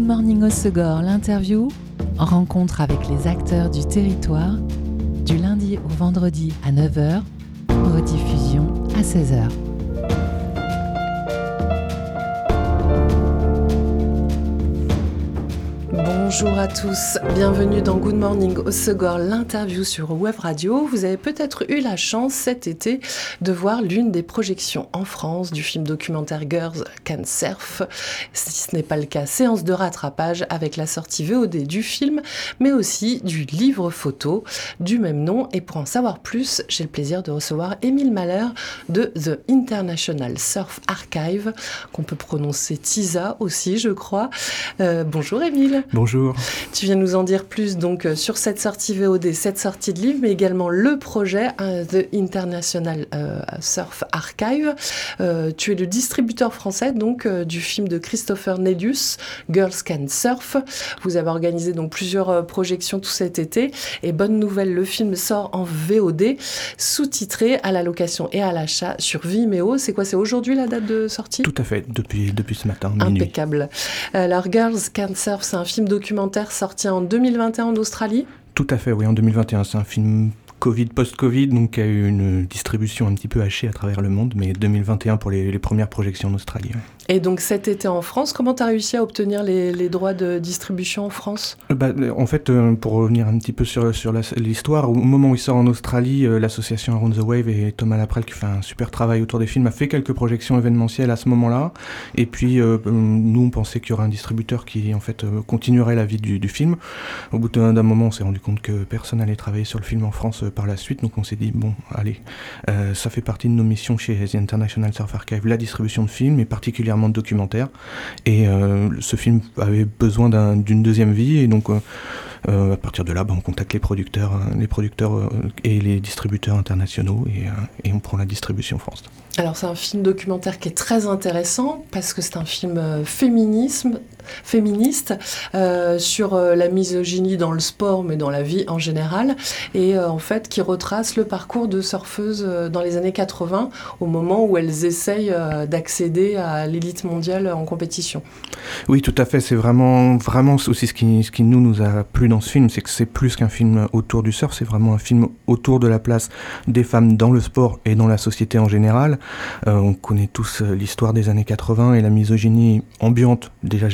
Good Morning Osegor, l'interview, rencontre avec les acteurs du territoire, du lundi au vendredi à 9h, rediffusion à 16h. Bonjour à tous, bienvenue dans Good Morning Osegor, l'interview sur Web Radio. Vous avez peut-être eu la chance cet été de voir l'une des projections en France du film documentaire Girls Can Surf. Si ce n'est pas le cas, séance de rattrapage avec la sortie VOD du film, mais aussi du livre photo du même nom. Et pour en savoir plus, j'ai le plaisir de recevoir Émile Malheur de The International Surf Archive, qu'on peut prononcer TISA aussi, je crois. Euh, bonjour Émile. Bonjour. Tu viens nous en dire plus donc euh, sur cette sortie VOD, cette sortie de livre, mais également le projet euh, The International euh, Surf Archive. tu es le distributeur français donc du film de Christopher Nelius, Girls Can Surf. Vous avez organisé donc plusieurs projections tout cet été et bonne nouvelle, le film sort en VOD, sous-titré à la location et à l'achat sur Vimeo. C'est quoi C'est aujourd'hui la date de sortie? Tout à fait, depuis, depuis ce matin, minuit. Impeccable. Alors Girls Can Surf, c'est un film documentaire sorti en 2021 en Australie Tout à fait, oui, en 2021. C'est un film Covid, post-Covid, donc a eu une distribution un petit peu hachée à travers le monde, mais 2021 pour les, premières projections en Australie. Et donc cet été en France, comment tu as réussi à obtenir les, droits de distribution en France? Euh, bah, En fait, euh, pour revenir un petit peu sur, sur l'histoire, au moment où il sort en Australie, euh, l'association Around the Wave et Thomas Laprelle, qui fait un super travail autour des films, a fait quelques projections événementielles à ce moment-là. Et puis, nous, on pensait qu'il y aurait un distributeur qui, en fait, continuerait la vie du, du film. Au bout d'un moment, on s'est rendu compte que personne n'allait travailler sur le film en France par la suite, donc on s'est dit, bon, allez, ça fait partie de nos missions chez The International Surf Archive, la distribution de films, et particulièrement de documentaire. Et euh, ce film avait besoin d'une deuxième vie, et donc euh, euh, à partir de là, bah, on contacte les producteurs, les producteurs et les distributeurs internationaux, et, et on prend la distribution France. Alors c'est un film documentaire qui est très intéressant parce que c'est un film féminisme, féministe euh, sur euh, la misogynie dans le sport mais dans la vie en général et en fait qui retrace le parcours de surfeuses dans les années 80 au moment où elles essayent d'accéder à l'élite mondiale en compétition. Oui tout à fait c'est vraiment vraiment aussi ce qui, ce qui nous nous a plu dans ce film c'est que c'est plus qu'un film autour du surf c'est vraiment un film autour de la place des femmes dans le sport et dans la société en général euh, on connaît tous euh, l'histoire des années 80 et la misogynie ambiante, déjà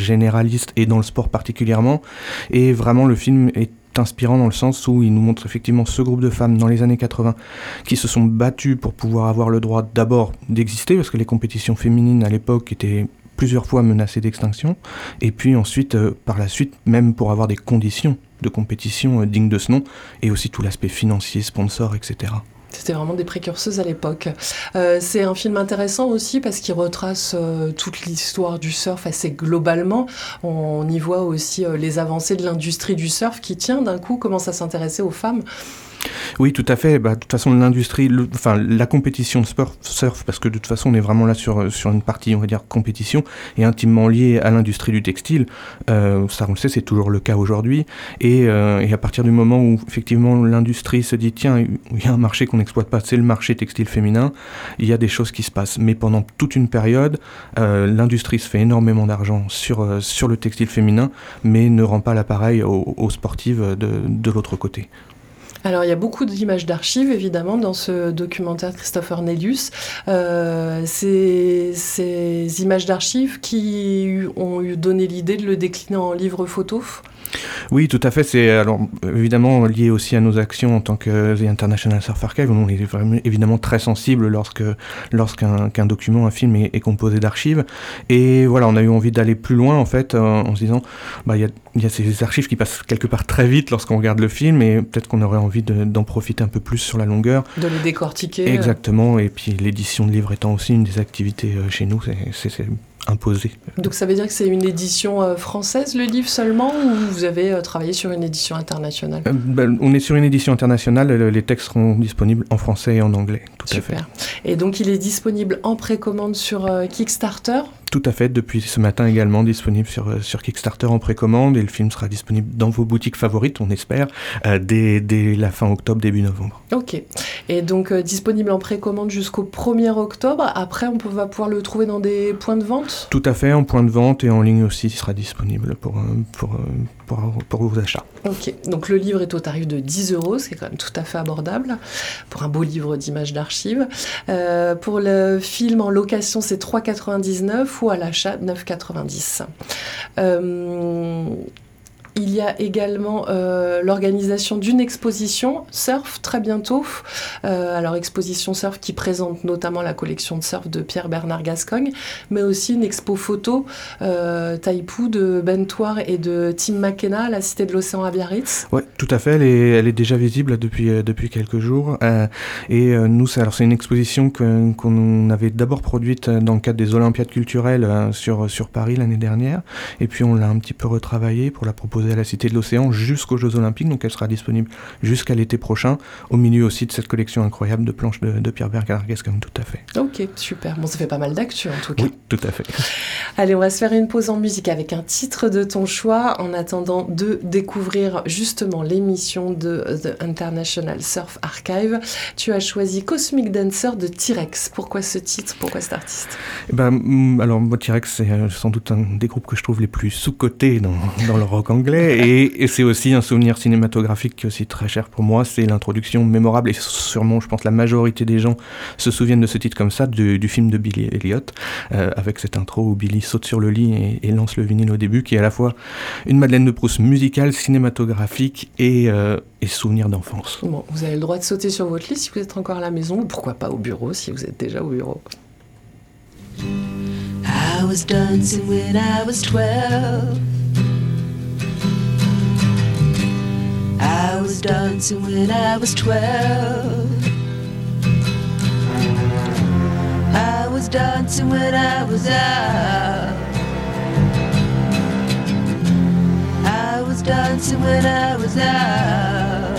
et dans le sport particulièrement. Et vraiment, le film est inspirant dans le sens où il nous montre effectivement ce groupe de femmes dans les années 80 qui se sont battues pour pouvoir avoir le droit d'abord d'exister, parce que les compétitions féminines à l'époque étaient plusieurs fois menacées d'extinction, et puis ensuite, euh, par la suite, même pour avoir des conditions de compétition dignes de ce nom, et aussi tout l'aspect financier, sponsor, etc. C'était vraiment des précurseuses à l'époque. Euh, c'est un film intéressant aussi parce qu'il retrace euh, toute l'histoire du surf assez globalement. On, y voit aussi euh, les avancées de l'industrie du surf qui, tient d'un coup, commence à s'intéresser aux femmes. Oui, tout à fait. Bah, de toute façon, l'industrie, enfin, la compétition de sport, surf, parce que de toute façon, on est vraiment là sur, une partie, on va dire, compétition, est intimement liée à l'industrie du textile. Euh, ça, on le sait, c'est toujours le cas aujourd'hui. Et, euh, et, à partir du moment où, effectivement, l'industrie se dit, tiens, il y a un marché qu'on n'exploite pas, c'est le marché textile féminin, il y a des choses qui se passent. Mais pendant toute une période, euh, l'industrie se fait énormément d'argent sur, le textile féminin, mais ne rend pas l'appareil aux, sportives de l'autre côté. Alors, il y a beaucoup d'images d'archives, évidemment, dans ce documentaire de Christopher Nelius. Euh, ces, ces images d'archives qui ont donné l'idée de le décliner en livre photo oui, tout à fait. C'est alors évidemment lié aussi à nos actions en tant que The International Surf Archive. On est vraiment, évidemment très sensible lorsque lorsqu'un document, un film est, composé d'archives. Et voilà, on a eu envie d'aller plus loin en fait en, se disant, bah il y a, y a, ces archives qui passent quelque part très vite lorsqu'on regarde le film, et peut-être qu'on aurait envie d'en profiter un peu plus sur la longueur. De les décortiquer. Exactement. Et puis l'édition de livres étant aussi une des activités euh, chez nous, c'est imposé. Donc ça veut dire que c'est une édition euh, française le livre seulement ou vous avez euh, travaillé sur une édition internationale? Euh, ben, On est sur une édition internationale, les textes seront disponibles en français et en anglais, tout Super. à fait. Et donc il est disponible en précommande sur Kickstarter? Tout à fait, depuis ce matin également disponible sur, euh, sur Kickstarter en précommande et le film sera disponible dans vos boutiques favorites, on espère, euh, dès, dès, la fin octobre, début novembre. Ok, et donc euh, disponible en précommande jusqu'au 1er octobre, après on peut, va pouvoir le trouver dans des points de vente? Tout à fait, en point de vente et en ligne aussi, il sera disponible pour, pour, pour, pour vos achats. Ok, donc le livre est au tarif de 10 euros, ce qui est quand même tout à fait abordable pour un beau livre d'images d'archives. pour le film en location, c'est 3,99 à l'achat 9,90. Il y a également euh, l'organisation d'une exposition surf très bientôt. Euh, alors exposition surf qui présente notamment la collection de surf de Pierre-Bernard Gascogne, mais aussi une expo photo euh, Taipou de Ben Thouar et de Tim McKenna à la Cité de l'Océan à Biarritz. Oui, tout à fait. Elle est, elle est déjà visible depuis, euh, depuis quelques jours. Et nous, alors, c'est une exposition qu'on avait d'abord produite dans le cadre des Olympiades culturelles sur, sur Paris l'année dernière. Et puis on l'a un petit peu retravaillée pour la proposer à la Cité de l'Océan jusqu'aux Jeux Olympiques, donc elle sera disponible jusqu'à l'été prochain, au milieu aussi de cette collection incroyable de planches de, Pierre Bergargues, comme tout à fait. Ok, super. Bon, ça fait pas mal d'actu en tout cas. Oui, tout à fait. Allez, on va se faire une pause en musique avec un titre de ton choix en attendant de découvrir justement l'émission de The International Surf Archive. Tu as choisi Cosmic Dancer de T-Rex. Pourquoi ce titre? Pourquoi cet artiste? Eh ben, mm, Alors, T-Rex, c'est euh, sans doute un des groupes que je trouve les plus sous-cotés dans, dans le rock anglais et, c'est aussi un souvenir cinématographique qui est aussi très cher pour moi. C'est l'introduction mémorable et sûrement, je pense, la majorité des gens se souviennent de ce titre comme ça, du, film de Billy Elliot, euh, avec cette intro où Billy saute sur le lit et, lance le vinyle au début, qui est à la fois une Madeleine de Proust musicale, cinématographique et, euh, et souvenir d'enfance. Bon, vous avez le droit de sauter sur votre lit si vous êtes encore à la maison, ou pourquoi pas au bureau si vous êtes déjà au bureau. I was dancing when I was 12. I was dancing when I was twelve. I was dancing when I was out. I was dancing when I was out.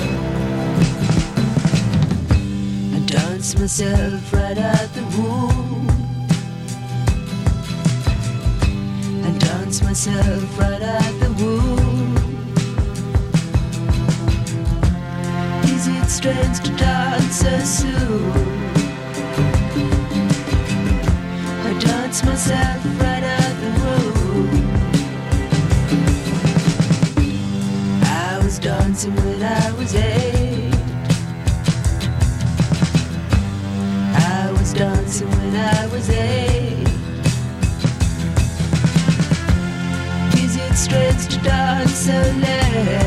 I danced myself right out the womb. I danced myself right out the womb. Strange to dance so soon? I dance myself right out the room. I was dancing when I was eight. I was dancing when I was eight. Is it strange to dance so late?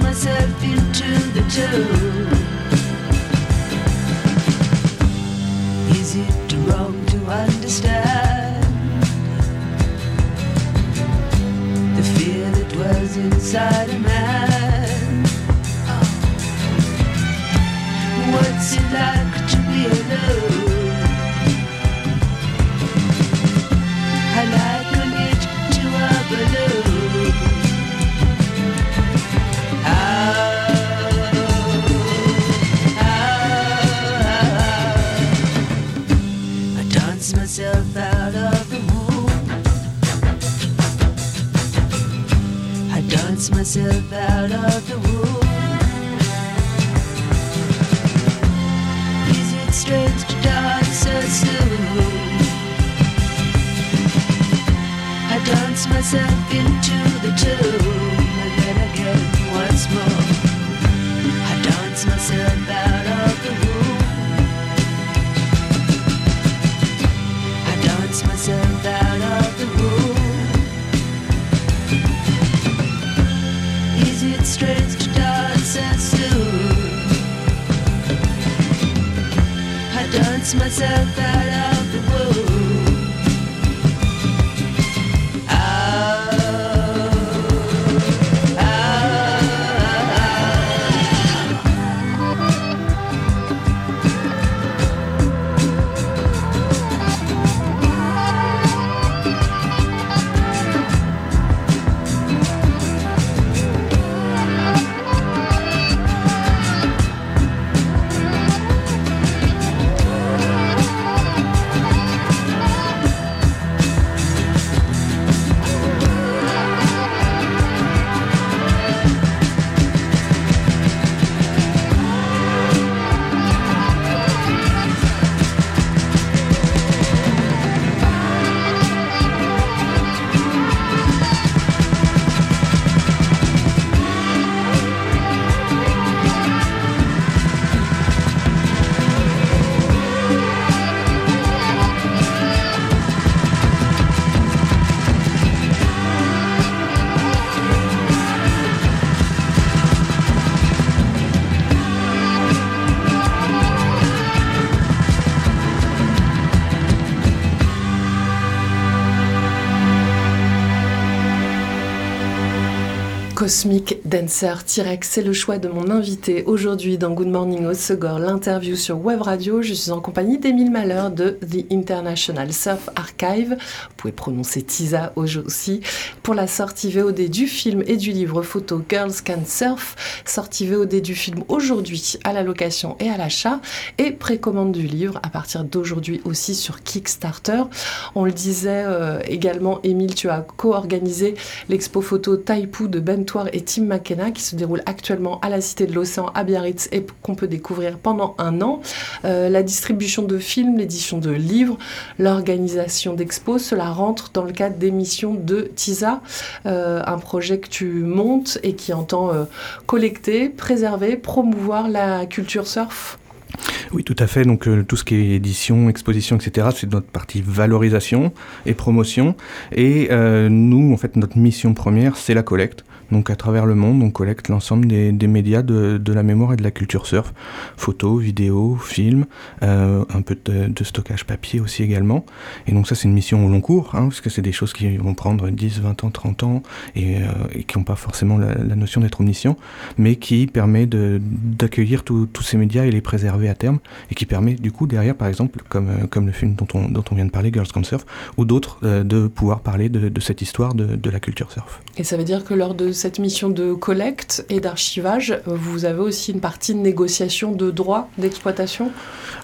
myself into the tune. Is it wrong to understand the fear that dwells inside a man? What's it like to be alone? I liken shelter. Cosmic Dancer T-Rex, c'est le choix de mon invité aujourd'hui dans Good Morning au l'interview sur Web Radio. Je suis en compagnie d'Émile Malheur de The International Surf Archive. Vous pouvez prononcer TISA aussi. Pour la sortie VOD du film et du livre photo Girls Can Surf, sortie VOD du film aujourd'hui à la location et à l'achat et précommande du livre à partir d'aujourd'hui aussi sur Kickstarter. On le disait euh, également, Émile, tu as co-organisé l'expo photo Taipou de Ben Et Tim McKenna qui se déroule actuellement à la Cité de l'Océan à Biarritz et qu'on peut découvrir pendant un an. Euh, la distribution de films, l'édition de livres, l'organisation d'expos, cela rentre dans le cadre des missions de TISA, euh, un projet que tu montes et qui entend euh, collecter, préserver, promouvoir la culture surf. Oui, tout à fait. Donc tout ce qui est édition, exposition, etc., c'est notre partie valorisation et promotion. Et nous, en fait, notre mission première, c'est la collecte. Donc à travers le monde, on collecte l'ensemble des, médias de, la mémoire et de la culture surf. Photos, vidéos, films, euh, un peu de, stockage papier aussi également. Et donc ça c'est une mission au long cours, hein, parce que c'est des choses qui vont prendre 10, 20 ans, 30 ans, et, euh, et qui n'ont pas forcément la, notion d'être omniscient, mais qui permet d'accueillir tous ces médias et les préserver à terme, et qui permet du coup derrière, par exemple, comme, euh, le film dont on, vient de parler, Girls Can Surf, ou d'autres, de pouvoir parler de, cette histoire de la culture surf. Et ça veut dire que lors de cette mission de collecte et d'archivage, vous avez aussi une partie de négociation de droits d'exploitation?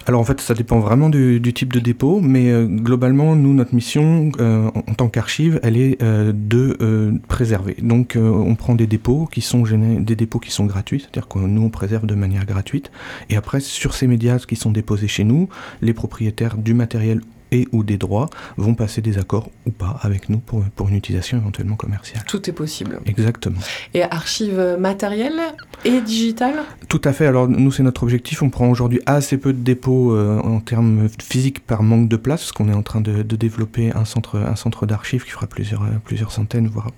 Alors en fait, ça dépend vraiment du, type de dépôt, mais euh, globalement, nous, notre mission euh, en, en, tant qu'archive, elle est euh, de préserver. Donc on prend des dépôts qui sont des dépôts qui sont gratuits, c'est-à-dire que nous on préserve de manière gratuite, et après sur ces médias qui sont déposés chez nous, les propriétaires du matériel et ou des droits vont passer des accords ou pas avec nous pour, pour une utilisation éventuellement commerciale. Tout est possible. Exactement. Et archives matérielles et digitales? Tout à fait. Alors nous, c'est notre objectif. On prend aujourd'hui assez peu de dépôts euh, en termes physiques par manque de place, parce qu'on est en train de, de, développer un centre, un centre d'archives qui fera plusieurs, plusieurs centaines, voire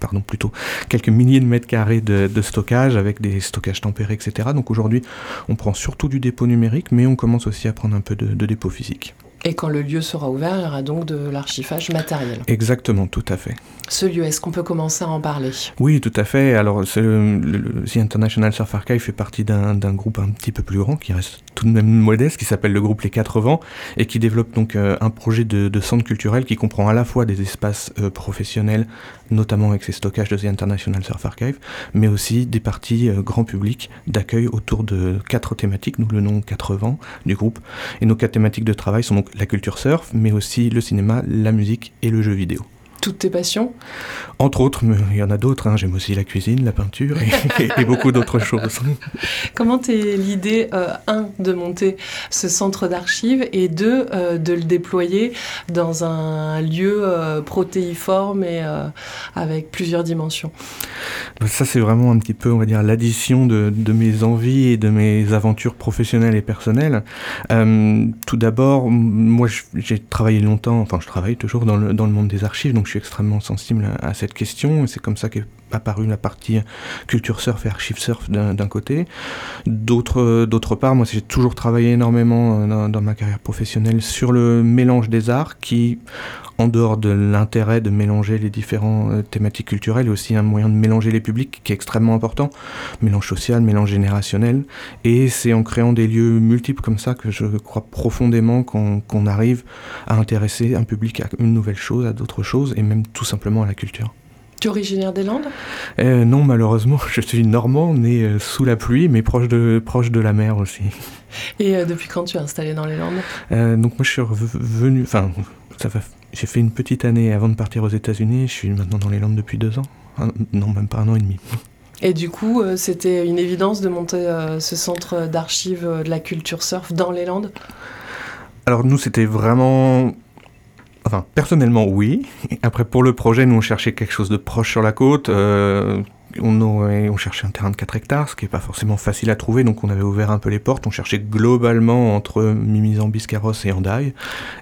pardon, plutôt quelques milliers de mètres carrés de, de stockage avec des stockages tempérés, etc. Donc aujourd'hui, on prend surtout du dépôt numérique, mais on commence aussi à prendre un peu de, de dépôt physique. Et quand le lieu sera ouvert, il y aura donc de l'archivage matériel. Exactement, tout à fait. Ce lieu, est-ce qu'on peut commencer à en parler? Oui, tout à fait. Alors, le, le, The International Surf Archive fait partie d'un groupe un petit peu plus grand, qui reste tout de même modeste, qui s'appelle le groupe Les Quatre Vents, et qui développe donc euh, un projet de, de, centre culturel qui comprend à la fois des espaces euh, professionnels, notamment avec ses stockages de The International Surf Archive, mais aussi des parties euh, grand public d'accueil autour de quatre thématiques, nous le nom Quatre Vents du groupe. Et nos quatre thématiques de travail sont donc la culture surf, mais aussi le cinéma, la musique et le jeu vidéo. Toutes tes passions Entre autres, mais il y en a d'autres. Hein. J'aime aussi la cuisine, la peinture et, et, et beaucoup d'autres choses. Comment t'es l'idée, euh, un, de monter ce centre d'archives et deux, euh, de le déployer dans un lieu euh, protéiforme et avec plusieurs dimensions? Ça, c'est vraiment un petit peu, on va dire, l'addition de, de, mes envies et de mes aventures professionnelles et personnelles. Tout d'abord, moi, j'ai travaillé longtemps, enfin, je travaille toujours dans le, dans le monde des archives, donc suis extrêmement sensible à, cette question. C'est comme ça qu'est apparu la partie culture surf et archive surf d'un côté. D'autre part, moi j'ai toujours travaillé énormément euh, dans, ma carrière professionnelle sur le mélange des arts qui, en dehors de l'intérêt de mélanger les différentes euh, thématiques culturelles, est aussi un moyen de mélanger les publics qui est extrêmement important. Mélange social, mélange générationnel. Et c'est en créant des lieux multiples comme ça que je crois profondément qu'on arrive à intéresser un public à une nouvelle chose, à d'autres choses, et même tout simplement à la culture. Tu es originaire des Landes? Euh, non, malheureusement, je suis normand, né euh, sous la pluie, mais proche de, proche de la mer aussi. Et euh, depuis quand tu es installé dans les Landes? Donc moi, je suis revenu... Enfin, ça va... J'ai fait une petite année avant de partir aux États-Unis. Je suis maintenant dans les Landes depuis deux ans. Un- non, même pas un an et demi. Et du coup, c'était une évidence de monter ce centre d'archives de la culture surf dans les Landes? Alors nous, c'était vraiment... Enfin, personnellement, oui. Après, pour le projet, nous, on cherchait quelque chose de proche sur la côte. Euh, on, aurait- on cherchait un terrain de 4 hectares, ce qui n'est pas forcément facile à trouver, donc on avait ouvert un peu les portes. On cherchait globalement entre Mimizan, Biscarros et Hendaye.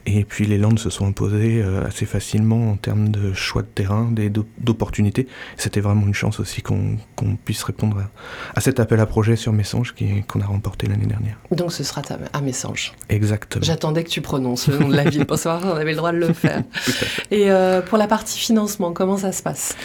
Et puis les Landes se sont imposées euh, assez facilement en termes de choix de terrain, d'opportunités. C'était vraiment une chance aussi qu'on puisse répondre à, à cet appel à projet sur Messange qu'on a remporté l'année dernière. Donc ce sera à Messange. Exactement. J'attendais que tu prononces le nom de la ville pour savoir si on avait le droit de le faire. Et euh, pour la partie financement, comment ça se passe?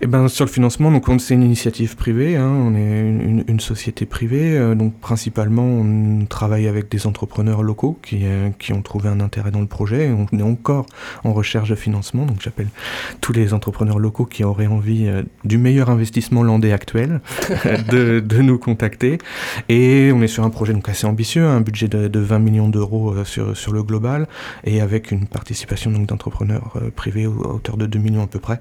Eh ben, sur le financement, donc on- c'est une initiative privée, hein, on est une, société privée, euh, donc principalement on travaille avec des entrepreneurs locaux qui, euh, qui ont trouvé un intérêt dans le projet. On est encore en recherche de financement, donc j'appelle tous les entrepreneurs locaux qui auraient envie euh, du meilleur investissement landais actuel de, de nous contacter. Et on est sur un projet donc assez ambitieux, un budget de, de 20 millions d'euros sur, sur le global, et avec une participation donc d'entrepreneurs privés à hauteur de 2 millions à peu près.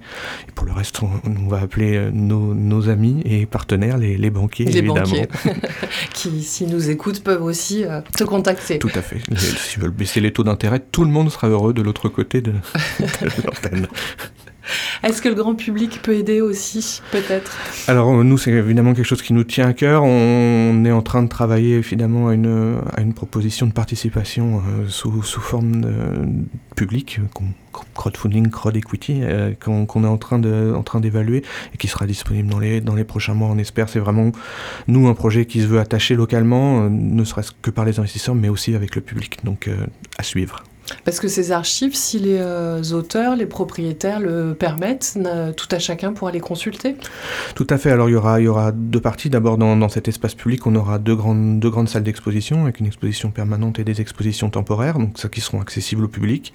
Et pour le reste, on, va appeler nos, nos amis et partenaires, les, les banquiers, Les évidemment. banquiers qui, s'ils nous écoutent, peuvent aussi euh, te contacter. Tout à fait. S'ils veulent baisser les taux d'intérêt, tout le monde sera heureux de l'autre côté de, de l'antenne. Est-ce que le grand public peut aider aussi, peut-être? Alors euh, nous, c'est évidemment quelque chose qui nous tient à cœur. On est en train de travailler évidemment à une, proposition de participation euh, sous, forme de, publique, euh, crowdfunding, crowd equity, qu'on est en train d'évaluer et qui sera disponible dans les, prochains mois, on espère. C'est vraiment, nous, un projet qui se veut attacher localement, ne serait-ce que par les investisseurs, mais aussi avec le public. Donc à suivre. Parce que ces archives, si les euh, auteurs, les propriétaires le permettent, n'a- tout à chacun pourra les consulter. Tout à fait. Alors il y aura, y aura deux parties. D'abord dans, cet espace public, on aura deux grandes, deux grandes salles d'exposition avec une exposition permanente et des expositions temporaires, donc ça qui seront accessibles au public.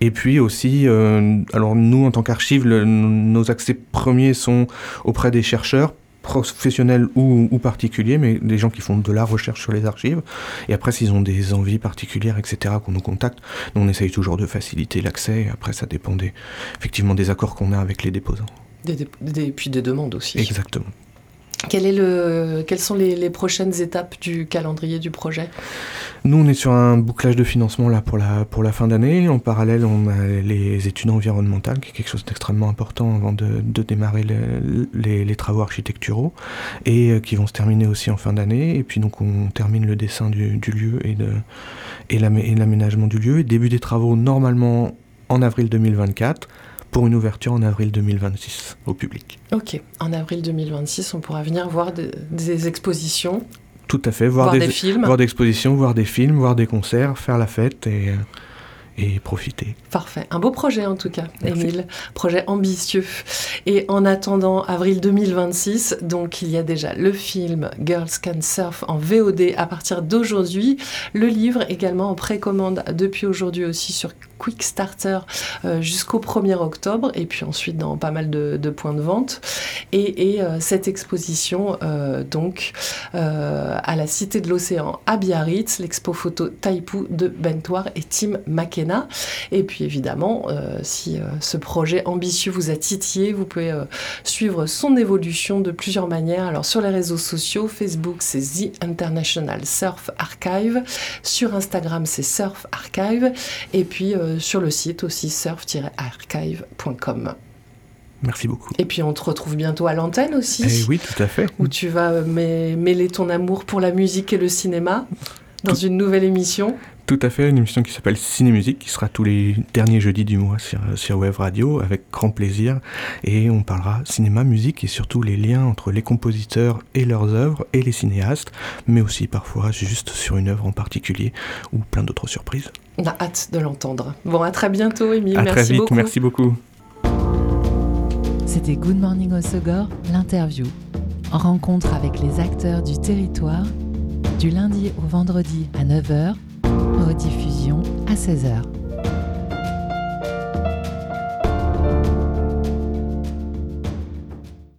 Et puis aussi, euh, alors nous en tant qu'archives, nos accès premiers sont auprès des chercheurs professionnels ou, ou particuliers, mais des gens qui font de la recherche sur les archives. Et après, s'ils ont des envies particulières, etc., qu'on nous contacte, nous, on essaye toujours de faciliter l'accès. Et Après, ça dépend des, effectivement des accords qu'on a avec les déposants. Des- puis des demandes aussi. Exactement. Quelles sont les, prochaines étapes du calendrier du projet? Nous, on est sur un bouclage de financement là pour la, pour la fin d'année. En parallèle, on a les études environnementales, qui est quelque chose d'extrêmement important avant de, de démarrer le- les, les travaux architecturaux, et euh, qui vont se terminer aussi en fin d'année. Et puis donc, on termine le dessin du, du lieu et, de, et l'aménagement du lieu. Et début des travaux normalement en avril 2024, pour une ouverture en avril 2026 au public. Ok, en avril 2026, on pourra venir voir de- des expositions, Tout à fait, voir, voir, des, des, films. voir des expositions, voir des films, voir des concerts, faire la fête et, euh, et profiter. Parfait. Un beau projet en tout cas, Merci. Émile. Projet ambitieux. Et en attendant avril 2026, donc il y a déjà le film Girls Can Surf en VOD à partir d'aujourd'hui. Le livre également en précommande depuis aujourd'hui aussi sur Quickstarter euh, jusqu'au 1er octobre et puis ensuite dans pas mal de, de points de vente. Et, et, euh, cette exposition euh, donc euh, à la Cité de l'Océan à Biarritz, l'expo photo Taipou de Bentoire et Tim Et puis évidemment, euh, si euh, ce projet ambitieux vous a titillé, vous pouvez euh, suivre son évolution de plusieurs manières. Alors sur les réseaux sociaux, Facebook c'est The International Surf Archive, sur Instagram c'est Surf Archive, et puis sur le site aussi surf-archive.com. Merci beaucoup. Et puis on te retrouve bientôt à l'antenne aussi, Eh oui, tout à fait. où tu vas mê- mêler ton amour pour la musique et le cinéma dans une nouvelle émission. Tout à fait, une émission qui s'appelle Ciné-Musique, qui sera tous les derniers jeudis du mois sur, sur Web Radio, avec grand plaisir. Et on parlera cinéma, musique et surtout les liens entre les compositeurs et leurs œuvres et les cinéastes, mais aussi parfois juste sur une œuvre en particulier ou plein d'autres surprises. On a hâte de l'entendre. Bon, à très bientôt, Émile. À merci très vite, beaucoup. merci beaucoup. C'était Good Morning au Segor, l'interview. En rencontre avec les acteurs du territoire, du lundi au vendredi à 9h, rediffusion à 16h.